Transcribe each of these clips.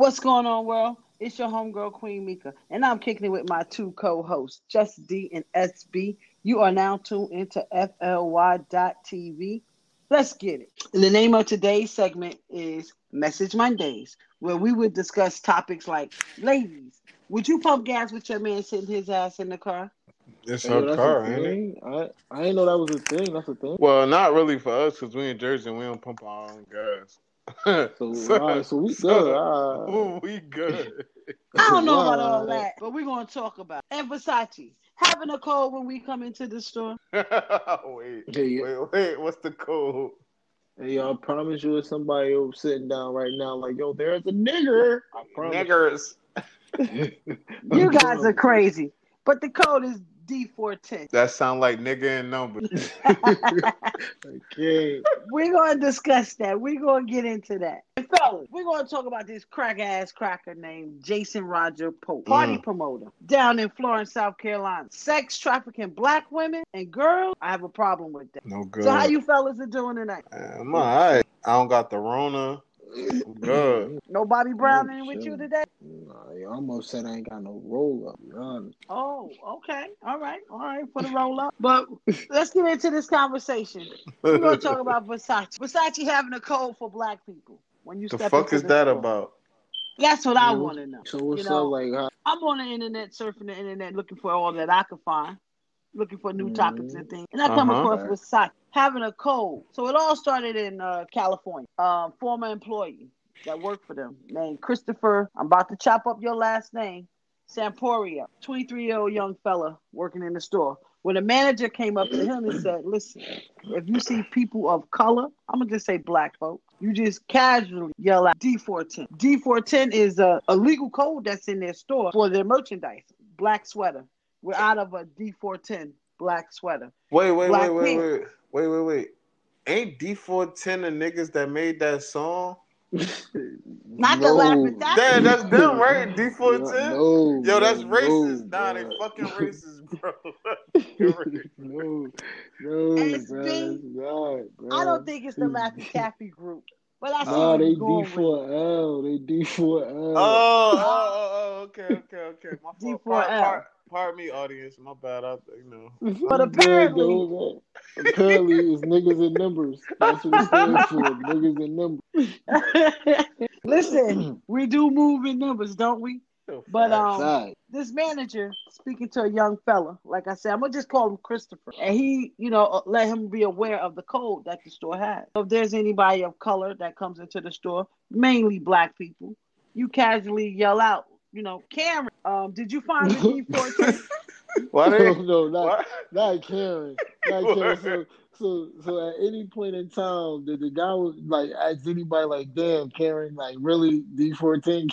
What's going on, world? It's your homegirl, Queen Mika, and I'm kicking it with my two co-hosts, Just D and SB. You are now tuned into FLY.TV. Let's get it. And the name of today's segment is Message Mondays, where we would discuss topics like, ladies, would you pump gas with your man sitting his ass in the car? It's Hey, her car, a ain't it? I I didn't know that was a thing. That's a thing. Well, not really for us because we in Jersey and we don't pump our own gas. So, all right, so we good. All right. We good. I don't know about all that, but we're going to talk about it. And Versace, having a cold when we come into the store. wait, Hey, wait, wait. What's the code? hey, I promise you, if somebody sitting down right now, like, yo, there's a nigger. I promise. Niggers. You guys are crazy. But the code is D410. That sound like nigga in numbers. okay. We're going to discuss that. We're going to get into that. And fellas, we're going to talk about this crack ass cracker named Jason Roger Pope, party Mm. promoter down in Florence, South Carolina. Sex trafficking black women and girls. I have a problem with that. No good. So, how you fellas are doing tonight? I'm alright. I don't got the Rona. I'm good. No Bobby Brown in with you today? Nah, yo, I'm upset I ain't got no roll up. to. Oh, okay. All right. All right. For the roll up. But let's get into this conversation. We're going to talk about Versace. Versace having a code for black people. When you the step fuck is the that store. about? That's what I want to know. So what's You know, up? Like, how, I'm on the internet, surfing the internet, looking for all that I can find, looking for new Mhm. topics and things. And I come Uh-huh. across Versace having a cold. So it all started in uh, California. Um, former employee that worked for them named Christopher. I'm about to chop up your last name. Samporia, 23 year old young fella working in the store. When the manager came up to him and said, Listen, if you see people of color, I'm going to just say black folk, you just casually yell out D410. D410 is a, a legal code that's in their store for their merchandise. Black sweater. We're out of a D410 black sweater. Wait, wait, Black wait, wait, wait, wait, wait, wait. Ain't D410 the niggas that made that song? Not the laughing that- Damn, that's them, right? D410? No, Yo, that's no, racist. no, nah, they fucking racist, bro. no, no, SB, bro, it's bro. I don't think it's the Laffy Taffy group. But I see Nah, where they you're D going with it. four L. They D four L. oh, oh, oh, oh, okay, okay, okay. My. D4L. Pardon, pardon, pardon me, audience. My bad. I, you know. But apparently- though, apparently it's niggas and numbers. That's what it stands for. Niggas and numbers. Listen, we do move in numbers, don't we? But um, Side. this manager speaking to a young fella, like I said, I'm gonna just call him Christopher, and he, you know, uh, let him be aware of the code that the store has. So if there's anybody of color that comes into the store, mainly black people, you casually yell out, you know, Karen, um, did you find the D14? Why No, they? no, not What? not Karen. Not Karen. So, so, so at any point in time, did the guy was like ask anybody like, "Damn, Karen, like really D fourteen?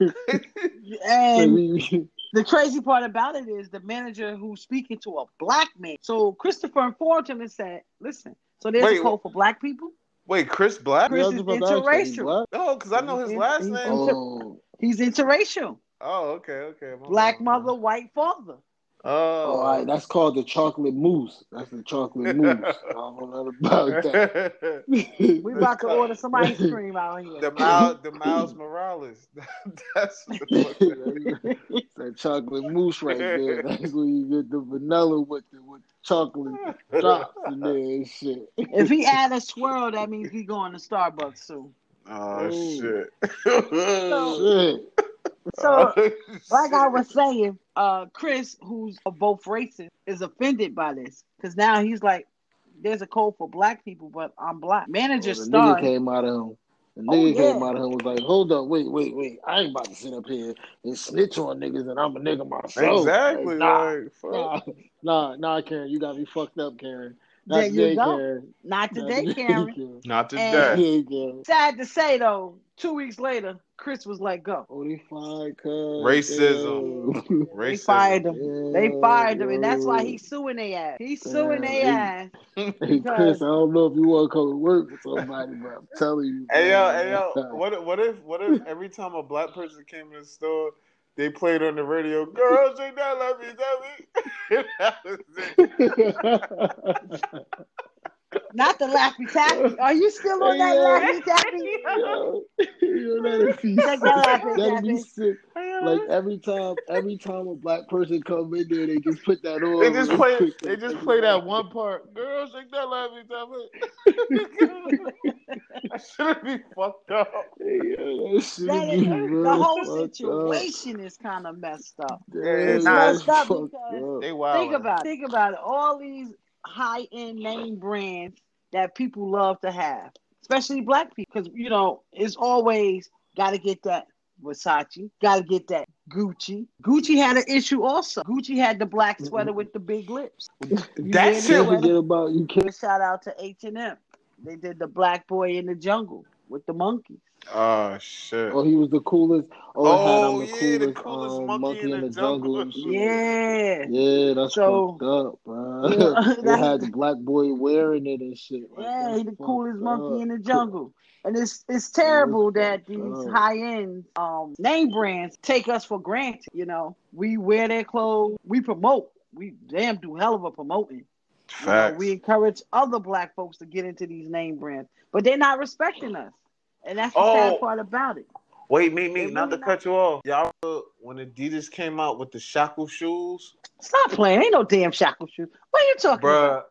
and the crazy part about it is the manager who's speaking to a black man. So Christopher informed him and said, "Listen, so there's Wait, a code for black people. Wait, Chris Black? Chris is interracial. No, because I know his He's- last he's- name. Oh, He's interracial. Oh, okay, okay. my Black bad. mother, white father. Oh, all right. That's called the chocolate mousse. That's the chocolate mousse. I don't know nothing about that. We about to order some ice cream out here. the Miles, the Miles Morales. That's the fuck that is. that chocolate mousse right there. That's where you get the vanilla with the with the chocolate drops in there and shit. if he add a swirl, that means he going to Starbucks soon. Oh shit. Shit. So, Oh, like I was saying, uh, Chris, who's of both races, is offended by this because now he's like, "There's a code for black people, but I'm black." Manager Oh, the nigga started. came out of him. The Oh, nigga yeah. came out of him was like, hold up, wait, wait, wait. I ain't about to sit up here and snitch on niggas and I'm a nigga myself. Exactly. Like, nah, Like, fuck. nah, nah, nah, Karen, you got me fucked up, Karen. Not There you today, go. Karen. Not Not today, today, Karen. Not today. Sad to say though, two weeks later, Chris was let go. Oh, they fired cuz. Racism. Damn. They fired him. They fired him, and that's why he's suing their ass. He's suing their ass. Hey Chris, I don't know if you want to come to work with somebody, but I'm telling you. Hey yo, hey yo, what if, what if what if every time a black person came in the store, they played on the radio, "Girls, ain't that love me, love me." that was it. Not the Laffy Taffy. Are you still on that Yeah. Laffy Taffy? Yo, yo, that'd be Check that out, sick. That'd be sick. Like every time, every time a black person come in there, they just put that on. They just play. quick. They just play that one part. Girl, shake that laughing time. that shouldn't be fucked up. Hey, yo, that That be is, the whole fucked up. situation is kind of messed up. Damn, it's messed up because up. They wild. Think about it. Think about it. All these high end name brands that people love to have, especially black people, because you know it's always got to get that Versace, got to get that Gucci. Gucci had an issue also. Gucci had the black sweater with the big lips. You That wear the shit Can't forget about you. Can't Shout out to H and M. They did the Black Boy in the Jungle with the monkey. Oh shit. Oh, he was the coolest. Oh, Oh, it had him yeah, the the coolest, coolest um, monkey monkey, in in the the jungle. jungle. Yeah. Yeah, that's So- fucked up, bro. Yeah, they had the black boy wearing it and shit. Like, Yeah, he the fucked coolest monkey in the jungle. And it's it's terrible that these up. high end um name brands take us for granted. You know, we wear their clothes, we promote, we damn do hell of a promoting. You know, we encourage other black folks to get into these name brands, but they're not respecting us, and that's the Oh. sad part about it. Wait, me, me, They not to cut you off. Y'all, remember when Adidas came out with the shackle shoes, Stop playing, ain't no damn shackle shoes. What are you talking about?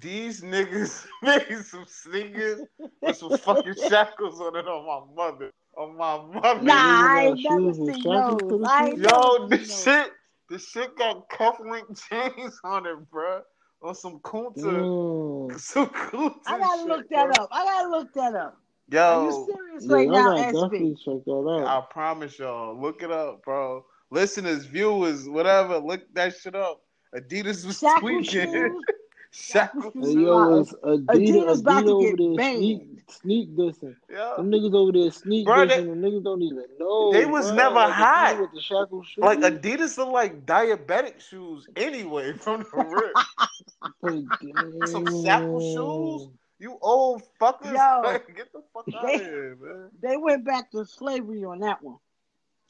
These niggas made some sneakers with some fucking shackles on it on my mother. On my mother. Nah, I got ain't never seen those. the I ain't Yo, this those. shit, this shit got cufflink chains on it, bruh. On some Kunta, Mm. some Kunta. I gotta shit, look that bruh. up. I gotta look that up. Are Yo, you serious Yeah, right I now, SB? definitely check that I promise y'all, look it up, bro. Listeners, viewers, whatever, look that shit up. Adidas was Shackle tweaking. shoes. Shackle Hey, shoes. shoes. yo, it's Adidas, Adidas about Adidas to over get there banned. sneak, sneak dissing. Yeah. Them niggas over there sneak Bro, they- dissing. Them niggas don't even know. They was bro. never like, hot. With the shackle shoes. Like Adidas look like diabetic shoes anyway from the rip. Some shackle shoes? You old fuckers. Yo. Like, get the fuck out of here, man. They went back to slavery on that one.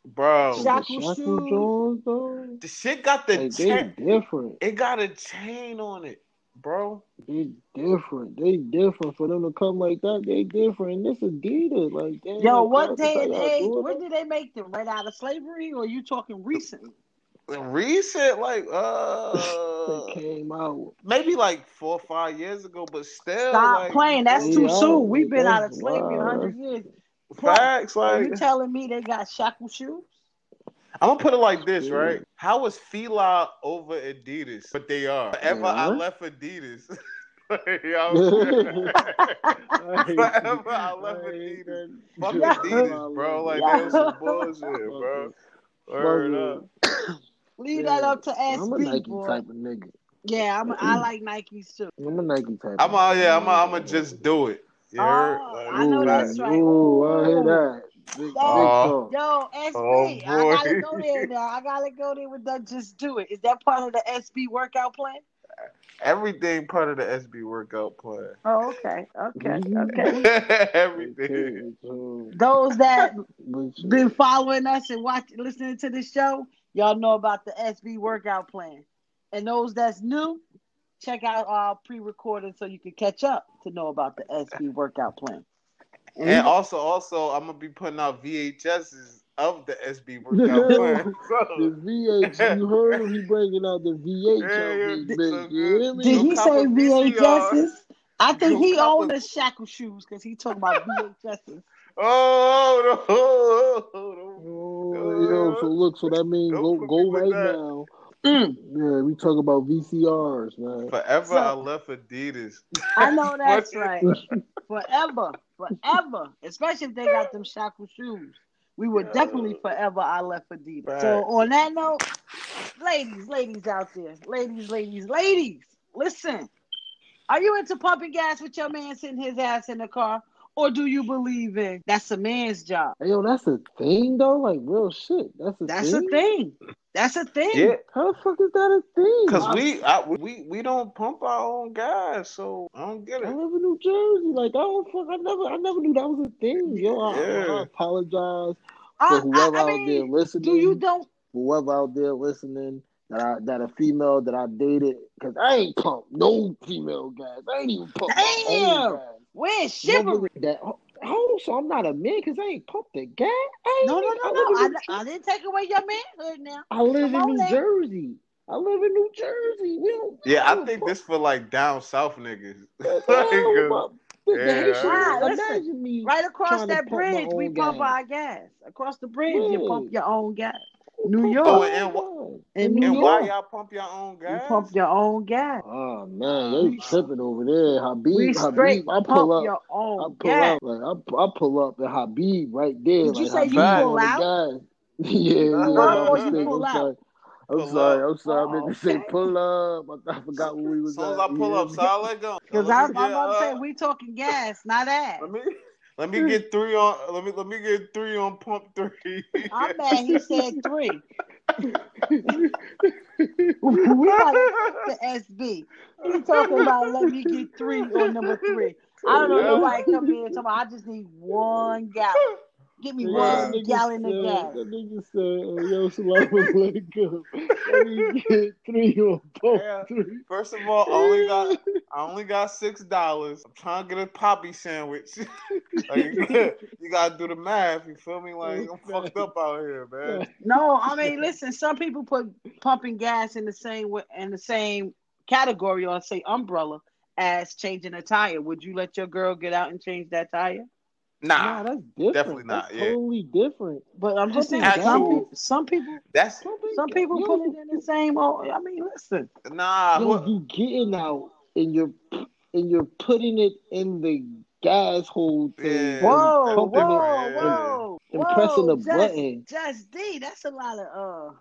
Bro, The Shackle shackle shoes. Jones, though. the shit got the Like, they chain. different. It got a chain on it, bro. They different. They different. For them to come like that, they different. This Adidas, like damn. Yo, like, what that's day how and y'all age? do it, When did they make them? Right out of slavery, or you talking recently? Recent, like They uh, came out. maybe like four or five years ago, but still, Stop like, playing. That's Yeah, too soon. We've been out of that's slavery a hundred years. Facts, Are you like telling me they got shackle shoes? I'm gonna put it like this, Yeah. right? How is Fila over Adidas? But they are. Forever I left Adidas. You know I'm? Forever I left Adidas. Fuck Adidas, bro. Like Yeah. that was some bullshit, bro. Word up. Leave that up to I'm a SB, Nike boy. type of nigga. Yeah, I'm. A, I like Nikes too. I'm a Nike type. I'm of a, yeah, I'm a, I'm a just do it. You heard? Oh, Like, I know Ooh, that's right. Ooh, I hear that. Big, big Oh. talk. Yo, SB, Oh, I gotta go there now. I gotta go there with that. Just do it. Is that part of the SB workout plan? Everything part of the SB workout plan. Oh, okay, okay, Mhm. okay. Everything. Those that but- been following us and watching, listening to the show, y'all know about the SB workout plan. And those that's new, check out our pre-recording so you can catch up to know about the SB workout plan. And And also, also, I'm gonna be putting out VHSs of the SB workout plan. The So, VH, you heard him? He bringing out the VH Yeah, out yeah. this bitch. You hear me? did he say copper VCR. VHSs? I think Yo, he copper- owned the shackle shoes because he talking about VHSs. oh, no, no. Yo, so look, so that means go go right that. now. Mm, Yeah, we talk about VCRs, man. Forever So- I left Adidas. I know that's right. Forever, forever. Especially if they got them shackle shoes. We were Yeah. definitely forever I left Adidas. Right. So on that note, ladies, ladies out there, ladies, ladies, ladies, listen. Are you into pumping gas with your man sitting his ass in the car? Or do you believe in that's a man's job? Yo, that's a thing though. Like real shit. That's a That's thing. a thing. That's a thing. Yeah, How the fuck is that a thing? because we I, we we don't pump our own gas, so I don't get I it. live in New Jersey. Like I don't fuck. I never. I never knew that was a thing. Yo, I, Yeah. I apologize for I, whoever I out there mean, listening. do you don't Whoever out there listening that I that a female that I dated because I ain't pump no female guys. I ain't even pump my own Damn. Gas. Where's chivalry? That, oh, so I'm not a man because I ain't pumped the gas. I ain't, No, no, I no, no. in I, I didn't take away your manhood now. I live Come in New now. Jersey. I live in New Jersey. We don't. we Yeah, I don't think pump this for like down south niggas. Like, hell, uh, my- the- the yeah, Haitians- Right, listen. imagine me Right across that bridge, we own pump gas. our gas. Across the bridge, you pump your own gas. New York. Oh, and own In gas. New and York. why y'all pump your own gas? You gas? pump your own gas. Oh man, they tripping over there. Habib, We straight Habib, I pump pull up. your I pull gas. up, like I, I pull up at Habib right there. Did you say Habib you pull out? gas. yeah, yeah, Huh? my Or you mistake. pull I'm out? sorry. I'm Pull sorry. up. I'm sorry. I Oh, meant to say pull up. I, I forgot what we As was soon as at. I pull You up, so I let go. Because I'm, me I'm get, about to say, uh, we talking gas, not ass. let me let me hmm. get three on. Let me let me get three on pump three. I'm mad he said three. we got the SB. He talking about let me get three on number three. I don't know nobody come here and talking about I just need one gallon. Give me Yeah, one that nigga gallon of said- gas. That nigga said, yo, salam alaikum. Let me get three on pump Yeah. three. First of all, I only got I only got six dollars. I'm trying to get a poppy sandwich. like, you gotta do the math. You feel me? Like I'm fucked up out here, man. No, I mean listen, some people put pumping gas in the same way in the same category or say umbrella as changing a tire. Would you let your girl get out and change that tire? Nah, Nah, that's different. definitely not, That's yeah. totally different. But I'm just saying Pumping some gas? people some people that's Pumping some people yo, put it in the same oh I mean listen. nah. Yo, you getting out and you're and you're putting it in the gas hole thing. Yeah. and Whoa, whoa, it Yeah. whoa, and whoa, pressing the just, button. Just D, that's a lot of uh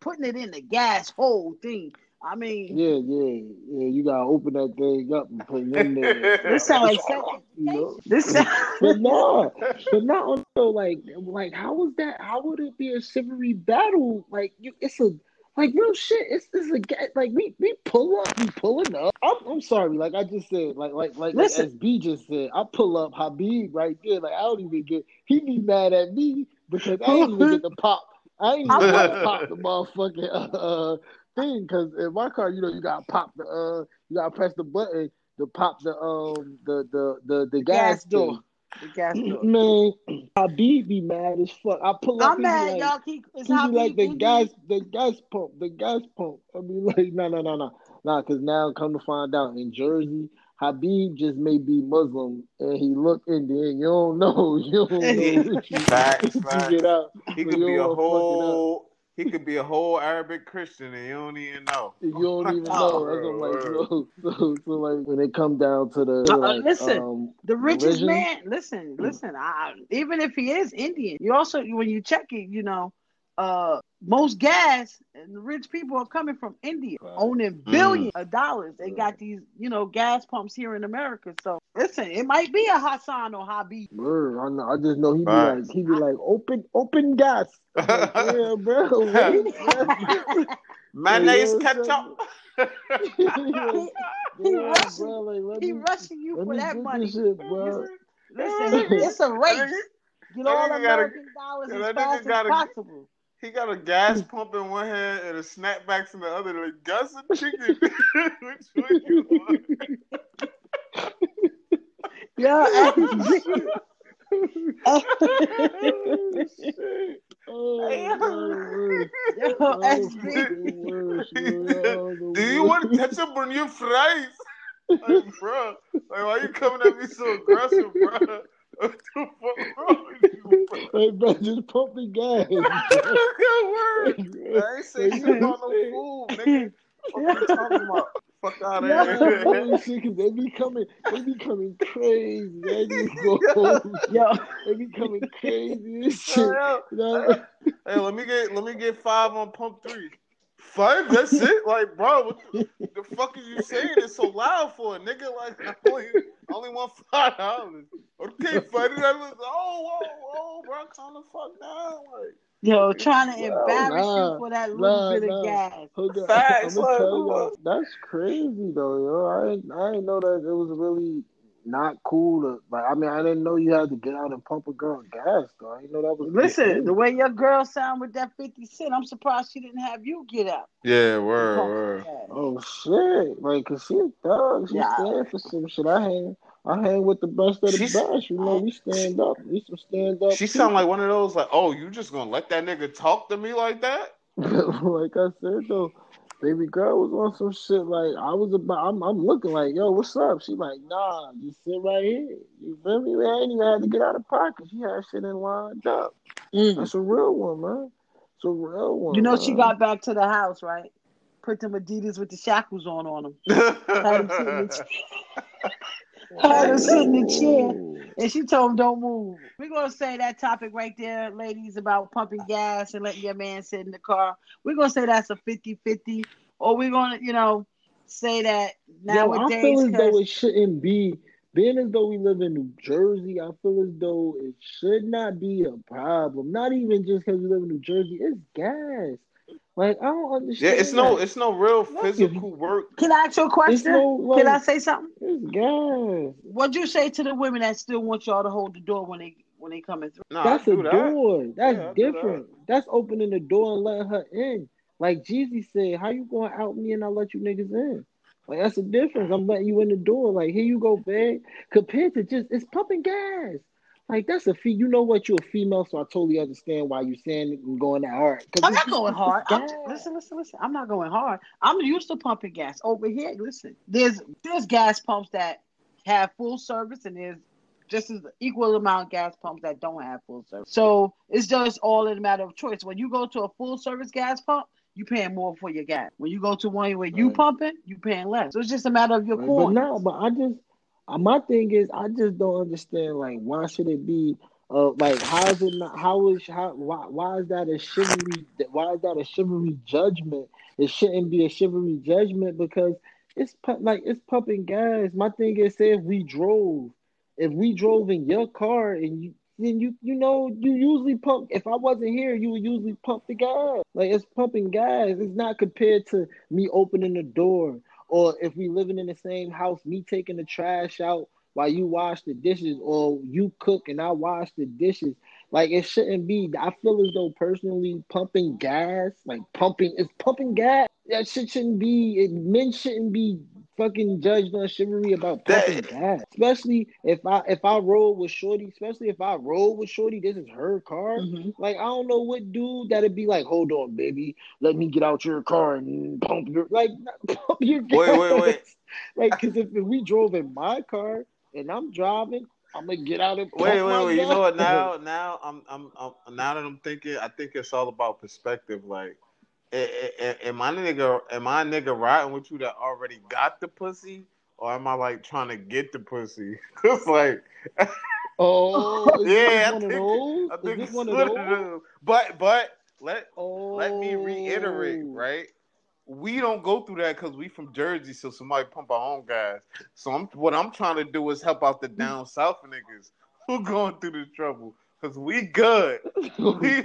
putting it in the gas hole thing. I mean, Yeah, yeah, yeah. You gotta open that thing up and put it in there. this sounds like you know. this sound But no, but not also like like how was that? How would it be a chivalry battle? Like you, it's a like real shit. It's it's a ga- like we we pull up, we pulling up. I'm, I'm sorry, like I just said, like like like, like Listen. SB just said, I pull up Habib right there. Like I don't even get. He be mad at me because I ain't even get the pop. I ain't even get to pop the motherfucking uh, thing because in my car, you know, you gotta pop the uh, you gotta press the button to pop the um the the the, the gas, gas door. thing. The gas door. Man, Habib be mad as fuck. I pull up. I'm mad, like, y'all keep it's He how like the gas, the gas pump, the gas pump. I mean, like, no, no, no, no, nah. Because now, come to find out, in Jersey, Habib just may be Muslim and he look Indian. You don't know. You don't know. Facts, you facts. get out. He could be a don't wanna fuck it up. whole. He could be a whole Arabic Christian and you don't even know. You don't even Oh, know. That's what I'm like, so, so, so, like, when it come down to the, Uh, like, listen. um, The richest religion? man, listen, listen. I, even if he is Indian, you also when you check it, you know, uh, most gas and the rich people are coming from India, Right. owning Mm. billions of dollars. They Right. got these, you know, gas pumps here in America. So listen, it might be a Hassan or Habib. Word, I, know, I just know he be Facts. like he be like open open gas. I'm like, yeah, bro. wait, bro. Mayonnaise Yeah, ketchup. He Yeah, rushing- bro, like, he me- rushing you for that money. shit, bro. Listen, it's a race. Get all nigga gotta- dollars as that nigga fast as possible. He got a gas pump in one hand and a snapbacks in the other. Like gas and chicken. Which one you want? Yeah, oh, shit. Oh, Hey. Yo, Oh, yo, the Do you want ketchup on your fries? Like, bro, like, why you coming at me so aggressive, bro? What the fuck wrong with you, bro? Hey, bro, just pump the gas. Good word. I ain't say shit about no food, nigga. What you talking about? Fuck out of Yeah. here. Holy shit, 'cause they be coming, they be coming crazy. They be, go, yo, they be coming crazy and shit. Hey, You know? hey, let me get let me get five on pump three. Five? That's it? Like, bro, what the, the fuck are you saying it's so loud for, a nigga? Like, I only, I only want five dollars. Okay, five dollars. Oh, whoa, whoa, bro, calm the fuck down. Like, yo, trying to Well, embarrass nah, you for that little nah, bit of nah. gas. Hold. Facts, I'm like, tell y'all, that's crazy though, yo. I ain't, I ain't know that it was really not cool to like. I mean, I didn't know you had to get out and pump a girl gas. Though I didn't know that was. Listen, the way your girl sound with that fifty cent, I'm surprised she didn't have you get up. Yeah, word, word. Oh shit! Like, cause she a thug. She Yeah. stand for some shit. I hang, I hang with the best of the She's- best. You know, we stand up. We some stand up. She sound like one of those like, oh, you just gonna let that nigga talk to me like that? like I said though, baby girl was on some shit. Like I was about, I'm, I'm looking like, yo, what's up? She like, nah, just sit right here. You feel me? I ain't even had to get out of pocket. She had shit in lined up. Mm. That's a real one, man. It's a real one. You know man. she got back to the house, right? Put them Adidas with the shackles on on them. Had him sitting in the sit in the chair. And she told him, don't move. We're going to say that topic right there, ladies, about pumping gas and letting your man sit in the car. We're going to say that's a 50 50. Or we're going to, you know, say that Yo, nowadays. I feel as though it shouldn't be. Being as though we live in New Jersey, I feel as though it should not be a problem. Not even just because we live in New Jersey. It's gas. Like I don't understand. yeah, understand. it's no, it's no real physical work. Can I ask you a question? no like. Can I say something? It's gas. What'd you say to the women that still want y'all to hold the door when they when they coming through? Nah, That's I a do that. door. That's Yeah, I do different. That's opening the door and letting her in. Like Jeezy said, how you gonna out me and I let you niggas in? Like that's the difference. I'm letting you in the door. Like here you go, babe. Compared to just it's pumping gas. Like that's a fee. You know what? You're a female, so I totally understand why you're saying it and going that hard. I'm not going hard. I'm, gas. listen, listen, listen. I'm not going hard. I'm used to pumping gas over here. Listen, there's there's gas pumps that have full service, and there's just as equal amount of gas pumps that don't have full service. So it's just all in a matter of choice. When you go to a full service gas pump, you paying more for your gas. When you go to one where you Right. pumping, you paying less. So it's just a matter of your Right, But no, but I just my thing is I just don't understand like why should it be uh like how is it not how is how why why is that a chivalry why is that a chivalry judgment? It shouldn't be a chivalry judgment because it's like it's pumping gas. My thing is say if we drove if we drove in your car and you then you you know you usually pump if I wasn't here you would usually pump the gas like it's pumping gas it's not compared to me opening the door or if we living in the same house, me taking the trash out while you wash the dishes, or you cook and I wash the dishes. Like it shouldn't be. I feel as though personally pumping gas, like pumping, is pumping gas. That shit shouldn't be. It, men shouldn't be fucking judged on chivalry about pumping That- gas. Especially if I if I roll with Shorty. Especially if I roll with Shorty. This is her car. Mhm. Like I don't know what dude that'd be like. Hold on, baby. Let me get out your car and pump your like pump your gas. Wait, wait, wait. Like, cause if, if we drove in my car and I'm driving, I'm gonna get out and pump Wait, wait, wait. You know what? Now, now I'm, I'm, I'm, now that I'm thinking, I think it's all about perspective. Like, am I nigga, am I a nigga riding with you that already got the pussy, or am I like trying to get the pussy? Cause like, Oh, Yeah, I this one of think-? I think it's one of those? But, but let Oh, let me reiterate, oh. right? We don't go through that because we from Jersey, so somebody pump our own gas. So I'm what I'm trying to do is help out the down south niggas who going through the trouble. Cause we good. We,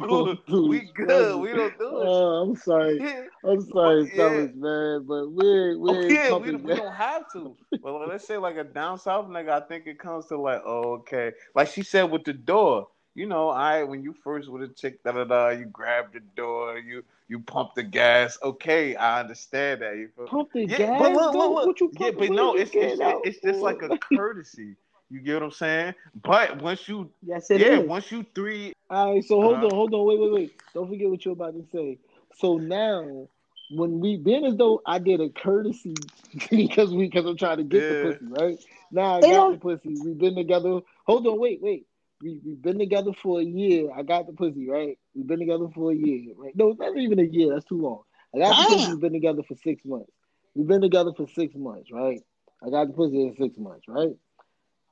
we good. We don't do it. Oh, I'm sorry. I'm sorry, Yeah. fellas, man, but we we Oh, yeah, we, don't- we don't have to. But let's say like a down south nigga, I think it comes to like, oh, okay. Like she said with the door, you know, I when you first with a chick, da da da, you grab the door, you you pump the gas. Okay, I understand that. You feel? Pump the Yeah, gas. but look, look, look. What you yeah, but no, it's it's, it's just like a courtesy. You get what I'm saying? But once you, Yes, it yeah, is. once you three, All right, so hold Uh-huh. on, hold on, wait, wait, wait. Don't forget what you're about to say. So now, when we been as though I did a courtesy because we because I'm trying to get Yeah. the pussy, right? Now I They got don't- the pussy. We've been together. Hold on, wait, wait. We we've been together for a year. I got the pussy, right? We've been together for a year, right? No, it's not even a year. That's too long. I got the pussy. We've been together for six months. We've been together for six months, right? I got the pussy in six months, right?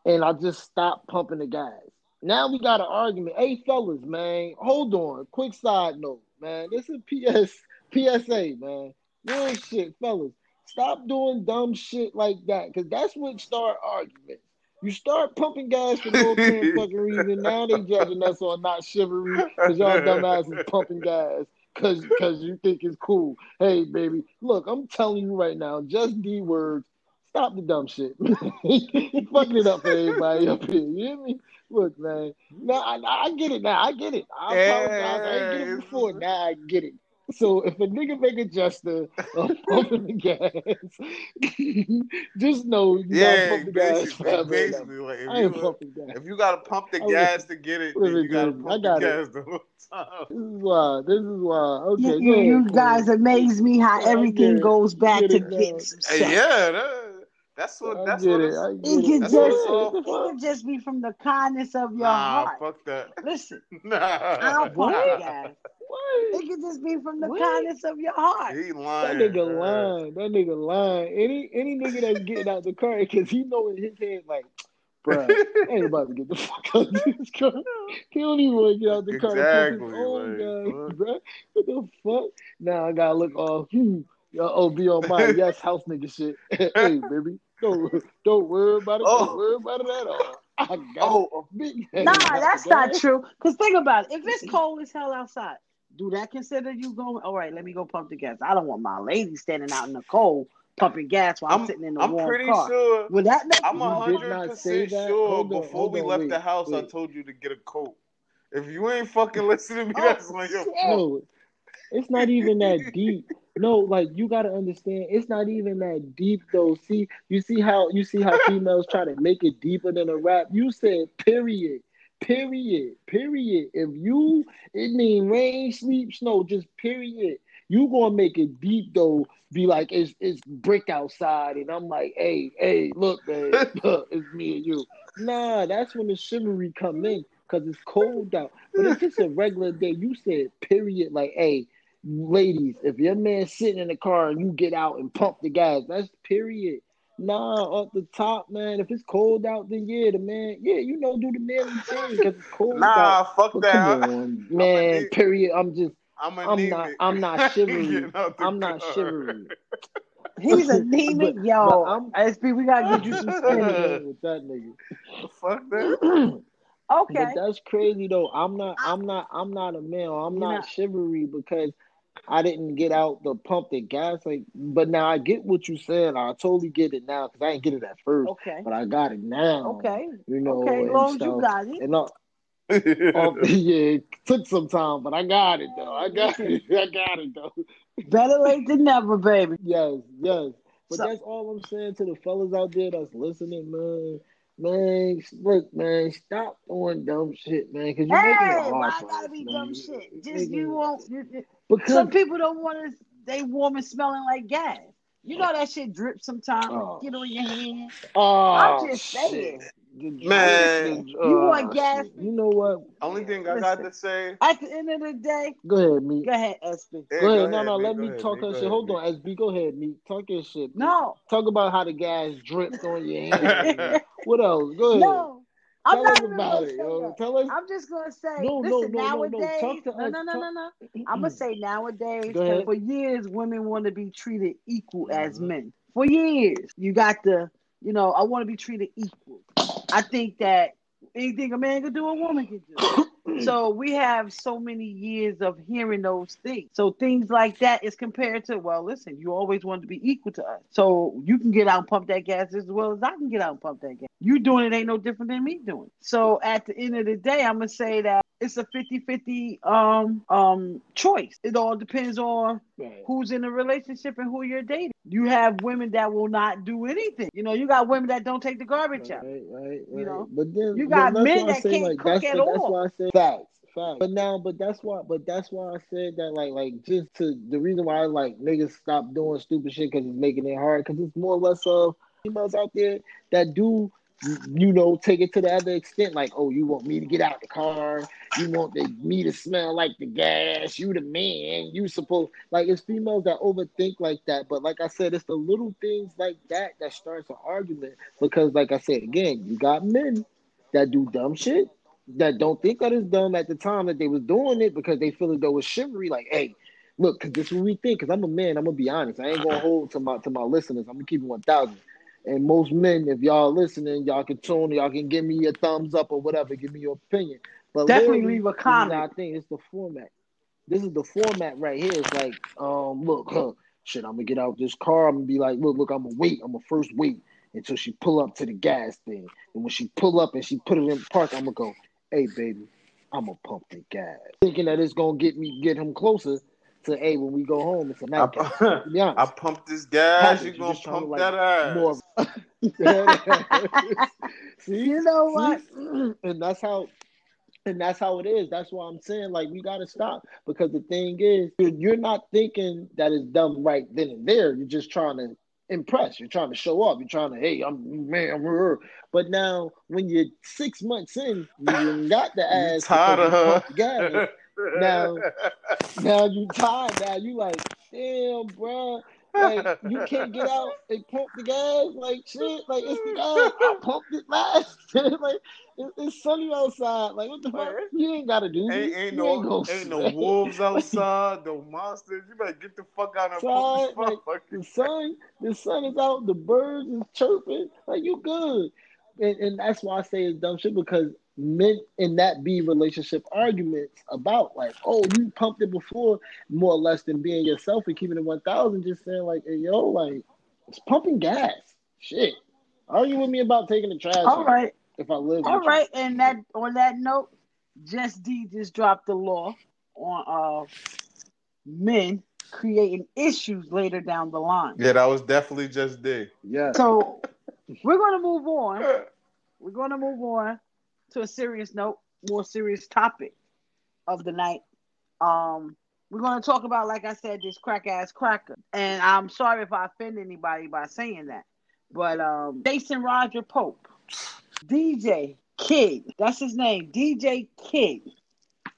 And I just stopped pumping the gas. Now we got an argument. Hey, fellas, man, hold on. Quick side note, man. This is PS PSA, man. Real shit, fellas. Stop doing dumb shit like that, cause that's what start arguments. You start pumping gas for no fucking reason. Now they judging us on not chivalry, cause y'all dumbasses pumping gas, cause cause you think it's cool. Hey, baby, look, I'm telling you right now, just D words. Stop the dumb shit. you fucking it up for everybody up here. You hear me? Look, man. Now I, I get it. Now I get it. I apologize. I didn't get it before. Now I get it. So if a nigga make a gesture of pumping the gas, just know you Yeah, gotta pump the gas basically, forever. basically like if I ain't you, pumping gas. if you gotta pump the I was- gas to get it, then you gotta dude, pump I the got gas the whole time. This is why. This is why. Okay, You, you, you guys amaze me how everything goes back Get to it now. getting some Hey, yeah, that, that's what I that's what it. it's. I It get could it. That's just it for. could just be from the kindness of your Nah, heart. fuck that. Listen, Nah. I don't pump the gas. What? It could just be from the What? kindness of your heart. He That nigga man. lying. That nigga lying. Any any nigga that's getting out the car because he know in his head like, bruh, I ain't about to get the fuck out of this car. He don't even want to get out the car and pump his Exactly, own like, gas, what? bruh. What the fuck? Now I gotta look all hmm. Yo, oh, be on my yes house nigga shit. hey, baby, don't don't worry about it. Don't Oh. worry about it at all. I got Oh, a big. Nah, that's not true. Cause think about it. If it's cold as hell outside, do that consider you going? All right, let me go pump the gas. I don't want my lady standing out in the cold pumping gas while I'm, I'm sitting in the I'm warm pretty car. sure. Would that make I'm a go You pump- did hundred not say percent sure Hold on, before hold we on, left wait, the house, I told you to get a coat. If you ain't fucking listening to me, Oh, that's on your shit. fault. No, it's not even that deep. No, like you gotta understand, it's not even that deep though. See, you see how you see how females try to make it deeper than a rap. You said period, period, period. If you it mean rain, sleep, snow, just period. You gonna make it deep though. Be like it's it's brick outside, and I'm like, hey, hey, look, man, it's me and you. Nah, that's when the chivalry come in because it's cold out. But if it's a regular day, you said period. Like, hey, ladies, if your man's sitting in the car and you get out and pump the gas, that's period. Nah, up the top, man. If it's cold out, then yeah, the man, yeah, you know, do the manly thing because it's cold out. Nah, fuck But that. come on, man. need- Period. I'm just, I'm I'm anemic. not, I'm not chivalry. Getting out the I'm not car. chivalry. He's anemic, But- yo. but I'm- SB, we gotta get you some I'm spinach. done with that nigga. Fuck that. Okay. But that's crazy though. I'm not. I'm not. I'm not a male. I'm not, not- chivalry because I didn't get out the pump the gas. Like, but now I get what you said. I totally get it now because I didn't get it at first, Okay. but I got it now. Okay. You know, Okay. As long as you got it. And uh, uh, all, all, yeah, it took some time, but I got it though. I got it. I got it though. Better late than never, baby. Yes, yes. But So- that's all I'm saying to the fellas out there that's listening, man. Man, look, man, stop doing dumb shit, man, because you're making it hard why for gotta us, be man. dumb shit? Just you won't. You, you- because some people don't want to. They warm and smelling like gas. You know that shit drips sometimes. Oh. Get on your hand. oh, I'm just shit. saying. The- Man. the- You want oh, gas? shit. You know what? Only thing I got to say. At the end of the day, Go ahead, me. go ahead, SB. Hey, Go ahead. No, no, Nick, let go me ahead, talk Nick, her go shit. ahead, Hold Nick. on, SB. Go ahead, me. Talk your shit. me. No, Talk about how the gas dripped on your hand. what else? Go ahead. no. I'm Tell not us about gonna it, say yo. Tell us. I'm just gonna say, No, no, listen, no, no, no. nowadays, no, no, no, no, Talk- no. I'm gonna say nowadays, Go 'cause ahead. for years, women want to be treated equal as men. For years, you got the, you know, I want to be treated equal. I think that anything a man can do, a woman can do. Mm. so we have so many years of hearing those things. So things like that is compared to, well, listen, you always wanted to be equal to us. So you can get out and pump that gas as well as I can get out and pump that gas. You doing it ain't no different than me doing. it. So at the end of the day, I'm gonna say that it's a 50-50 um um choice. It all depends on Right. who's in a relationship and who you're dating. You have women that will not do anything. You know, you got women that don't take the garbage out. Right, right, right. You know? but then You got that's men that can't like, cook that's, at that's all. why I say facts, facts. But now, but that's why, but that's why I said that, like, like just to the reason why like niggas stop doing stupid shit because it's making it hard because it's more or less of females out there that do. You know, take it to the other extent, like, oh, you want me to get out the car, you want the, me to smell like the gas, you the man, you supposed like it's females that overthink like that. But like I said, it's the little things like that that starts an argument. Because like I said again, you got men that do dumb shit that don't think that it's dumb at the time that they was doing it because they feel as though it's chivalry. Like, hey, look, cause this is what we think. Cause I'm a man. I'm gonna be honest. I ain't gonna hold to my to my listeners. I'm gonna keep it one thousand. And most men, if y'all listening, y'all can tune, y'all can give me a thumbs up or whatever, give me your opinion. But Definitely leave a comment. I think It's the format. This is the format right here. It's like, um, look, huh, shit, I'm gonna get out this car. I'm gonna be like, look, look, I'm gonna wait. I'm gonna first wait until she pull up to the gas thing. And when she pull up and she put it in the park, I'm gonna go, hey baby, I'm gonna pump the gas, thinking that it's gonna get me get him closer to hey when we go home. It's a nightcap. To be honest. I pumped this gas. Package, You you gonna just trying to, pump like, that ass? more. See, You know what? See? and that's how and that's how it is that's why i'm saying like we gotta stop because the thing is you're, you're not thinking that it's done right then and there you're just trying to impress you're trying to show off you're trying to hey i'm man I'm her. but now when you're six months in you got the You ass tired because of you her? pumped gas. Now- now you tired now you like damn bro like you can't get out and pump the gas like shit like it's the gas I pumped it last like it, it's sunny outside. Like what the fuck? You ain't gotta do Ain't, ain't no ain't, ain't no wolves outside, no monsters. You better get the fuck out Son, this like, the sun the sun is out the birds is chirping. Like you good. And, and that's why I say it's dumb shit because men in that be relationship arguments about like oh you pumped it before more or less than being yourself and keeping it 1000 just saying like hey, yo like it's pumping gas shit argue with me about taking the trash All right, if I live All right, you. And that on that note, Just D just dropped the law on uh men creating issues later down the line. Yeah, that was definitely just D. yeah So we're gonna move on. We're gonna move on to a serious note, more serious topic of the night. Um, we're gonna talk about, like I said, this crack ass cracker. And I'm sorry if I offend anybody by saying that, but um, Jason Roger Pope, DJ Kid, that's his name, DJ Kid.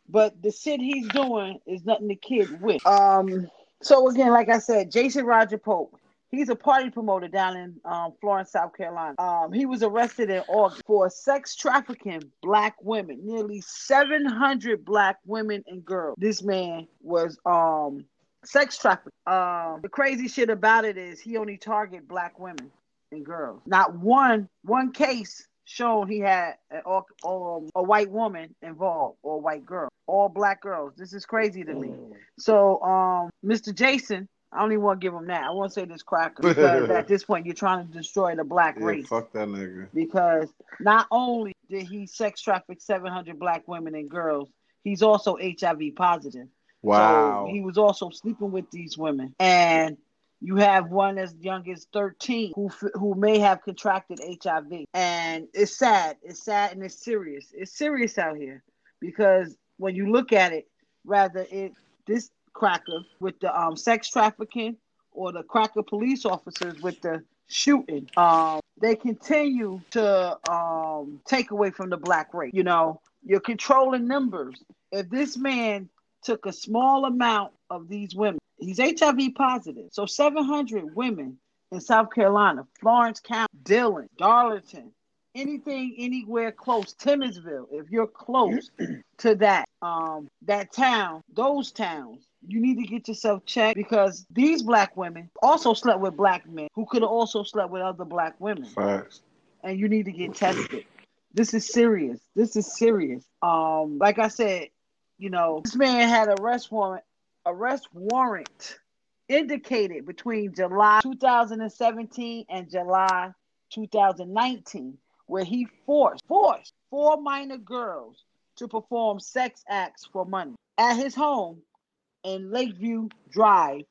But the shit he's doing is nothing to kid with. Um, so again, like I said, Jason Roger Pope. He's a party promoter down in um, Florence, South Carolina. Um, he was arrested in August for sex trafficking black women, nearly 700 black women and girls. This man was um, sex trafficking. Um, the crazy shit about it is he only target black women and girls. Not one one case shown he had a, or, or a white woman involved or a white girl. All black girls. This is crazy to me. So, um, Mr. Jason, I don't even want to give him that. I won't say this cracker because at this point you're trying to destroy the black Yeah, race. fuck that nigga. Because not only did he sex traffic 700 black women and girls, he's also HIV positive. Wow. So he was also sleeping with these women, and you have one as young as 13 who who may have contracted HIV, and it's sad. It's sad and it's serious. It's serious out here because when you look at it, rather it this cracker with the um, sex trafficking or the cracker police officers with the shooting, um, they continue to um, take away from the black race. You know, you're controlling numbers. If this man took a small amount of these women, he's HIV positive. So 700 women in South Carolina, Florence County, Dillon, Darlington, anything anywhere close, Timminsville, if you're close to that, um, that town, those towns, you need to get yourself checked because these black women also slept with black men who could have also slept with other black women Facts. and you need to get tested. This is serious. This is serious. Um, like I said, you know, this man had arrest warrant arrest warrant indicated between July 2017 and July 2019, where he forced forced four minor girls to perform sex acts for money at his home in Lakeview Drive,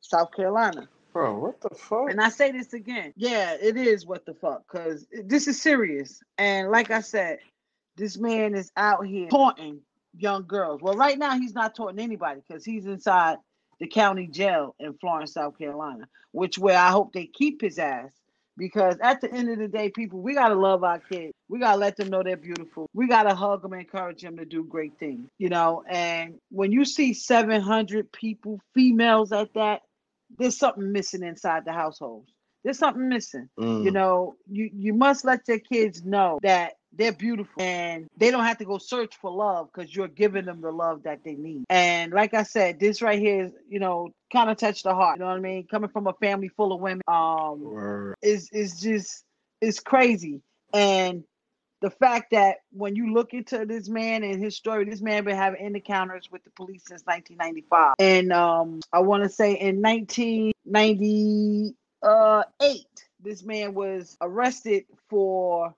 South Carolina. Bro, what the fuck? And I say this again. Yeah, it is what the fuck, because this is serious. And like I said, this man is out here taunting young girls. Well, right now he's not taunting anybody because he's inside the county jail in Florence, South Carolina, which where I hope they keep his ass. Because at the end of the day, people, we gotta love our kids. We gotta let them know they're beautiful. We gotta hug them and encourage them to do great things, you know. And when you see 700 people, females at that, there's something missing inside the households. There's something missing. Mm. You know, you you must let your kids know that they're beautiful and they don't have to go search for love because you're giving them the love that they need. And like I said, this right here is, you know, kind of touched the heart. You know what I mean? Coming from a family full of women, um, Word. is is just it's crazy. And the fact that when you look into this man and his story, this man been having encounters with the police since 1995, and um, I want to say in 1998, this man was arrested for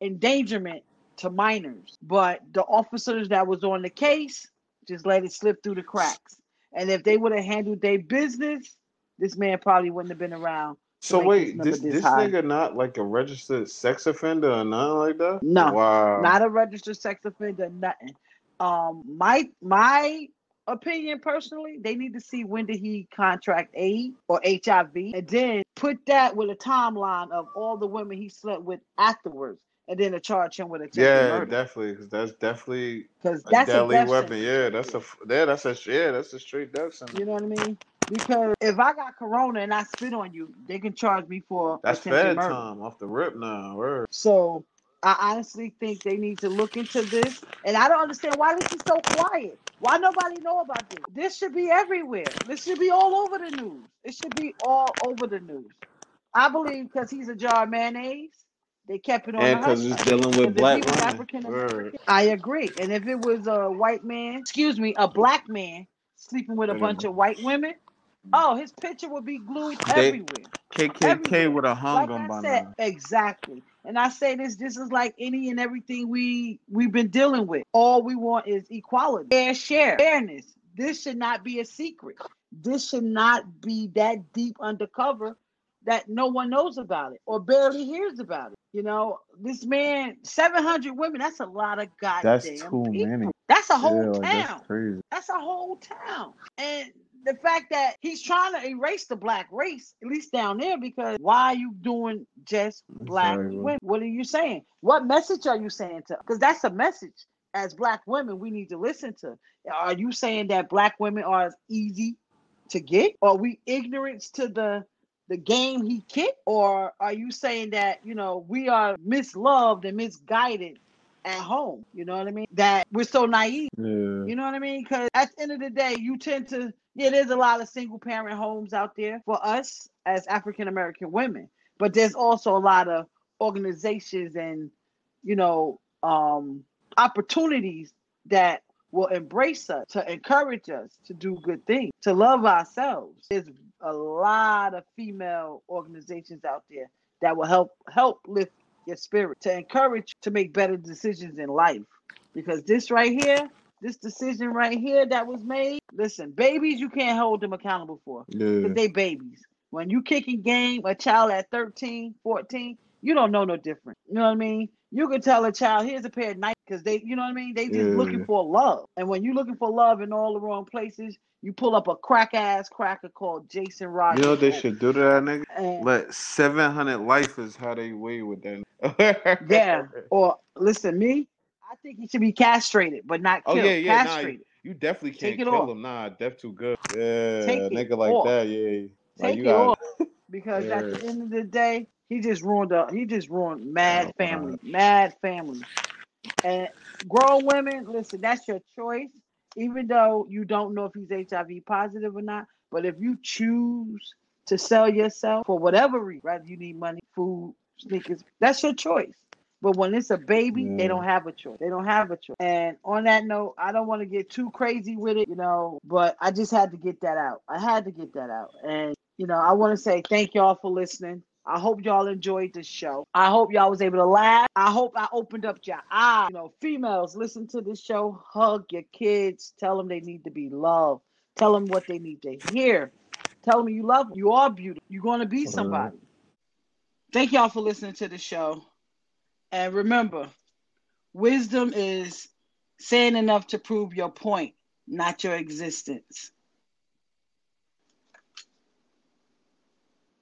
endangerment to minors, but the officers that was on the case just let it slip through the cracks. And if they would have handled their business, this man probably wouldn't have been around. So wait, number this this nigga not like a registered sex offender or nothing like that? No, Wow. not a registered sex offender, nothing. Um, my my opinion personally, they need to see when did he contract AIDS or HIV, and then put that with a timeline of all the women he slept with afterwards, and then to charge him with attempted yeah, murder definitely, because that's definitely because a that's a deadly weapon. sentence. Yeah, that's a yeah, that's a yeah, that's a straight death sentence. You know what I mean? Because if I got corona and I spit on you, they can charge me for That's fed murder. time off the rip now. Word. So I honestly think they need to look into this. And I don't understand why this is so quiet. Why nobody know about this? This should be everywhere. This should be all over the news. It should be all over the news. I believe because he's a jar of mayonnaise, they kept it on And the hush because it's dealing with black was. African American, I agree. And if it was a white man, excuse me, a black man sleeping with a They bunch of white women, mm. oh, his picture would be glued They everywhere. KKK Everywhere. would have hung Like him I by said, now. exactly. And I say this, this is like any and everything we we've been dealing with. All we want is equality, fair share, fairness. This should not be a secret. This should not be that deep undercover that no one knows about it or barely hears about it. You know, this man, 700 women, that's a lot of goddamn That's too people. many. That's a whole like town. that's crazy. That's a whole town. And the fact that he's trying to erase the black race, at least down there, because why are you doing just black Exactly. women? What are you saying? What message are you saying to? Because that's a message as black women we need to listen to. Are you saying that black women are easy to get? Are we ignorance to the the game he kicked? Or are you saying that, you know, we are misloved and misguided at home? You know what I mean? That we're so naive. Yeah. You know what I mean? Because at the end of the day, you tend to, yeah, there's a lot of single parent homes out there for us as African American women, but there's also a lot of organizations and, you know, um, opportunities that will embrace us, to encourage us to do good things, to love ourselves. There's a lot of female organizations out there that will help help lift your spirit, to encourage to make better decisions in life. Because this right here, this decision right here that was made, listen, babies you can't hold them accountable for Yeah. they babies. When you kicking game a child at 13, 14, you don't know no different. You know what I mean? You can tell a child, here's a pair of Nike because they, you know what I mean? They just Yeah. looking for love. And when you're looking for love in all the wrong places, you pull up a crack ass cracker called Jason You Rogers. know they should do that nigga? And, Let 700 lifers how they weigh with that. yeah. Or listen, me, I think he should be castrated, but not killed. Oh killed. yeah, yeah. Nah, castrated. you definitely can't it kill off. him. Nah, death too good. Yeah, Take nigga like off. that. Yeah. Like Take you it off because at the end of the day, he just ruined a he just ruined mad Oh, family, mad family. And grown women, listen, that's your choice. Even though you don't know if he's HIV positive or not, but if you choose to sell yourself for whatever reason, whether you need money, food, sneakers, that's your choice. But when it's a baby, they don't have a choice. They don't have a choice. And on that note, I don't want to get too crazy with it, you know, but I just had to get that out. I had to get that out. And, you know, I want to say thank y'all for listening. I hope y'all enjoyed this show. I hope y'all was able to laugh. I hope I opened up your eyes. You know, females, listen to this show. Hug your kids. Tell them they need to be loved. Tell them what they need to hear. Tell them you love them. You are beautiful. You're going to be somebody. Thank y'all for listening to the show. And remember, wisdom is saying enough to prove your point, not your existence.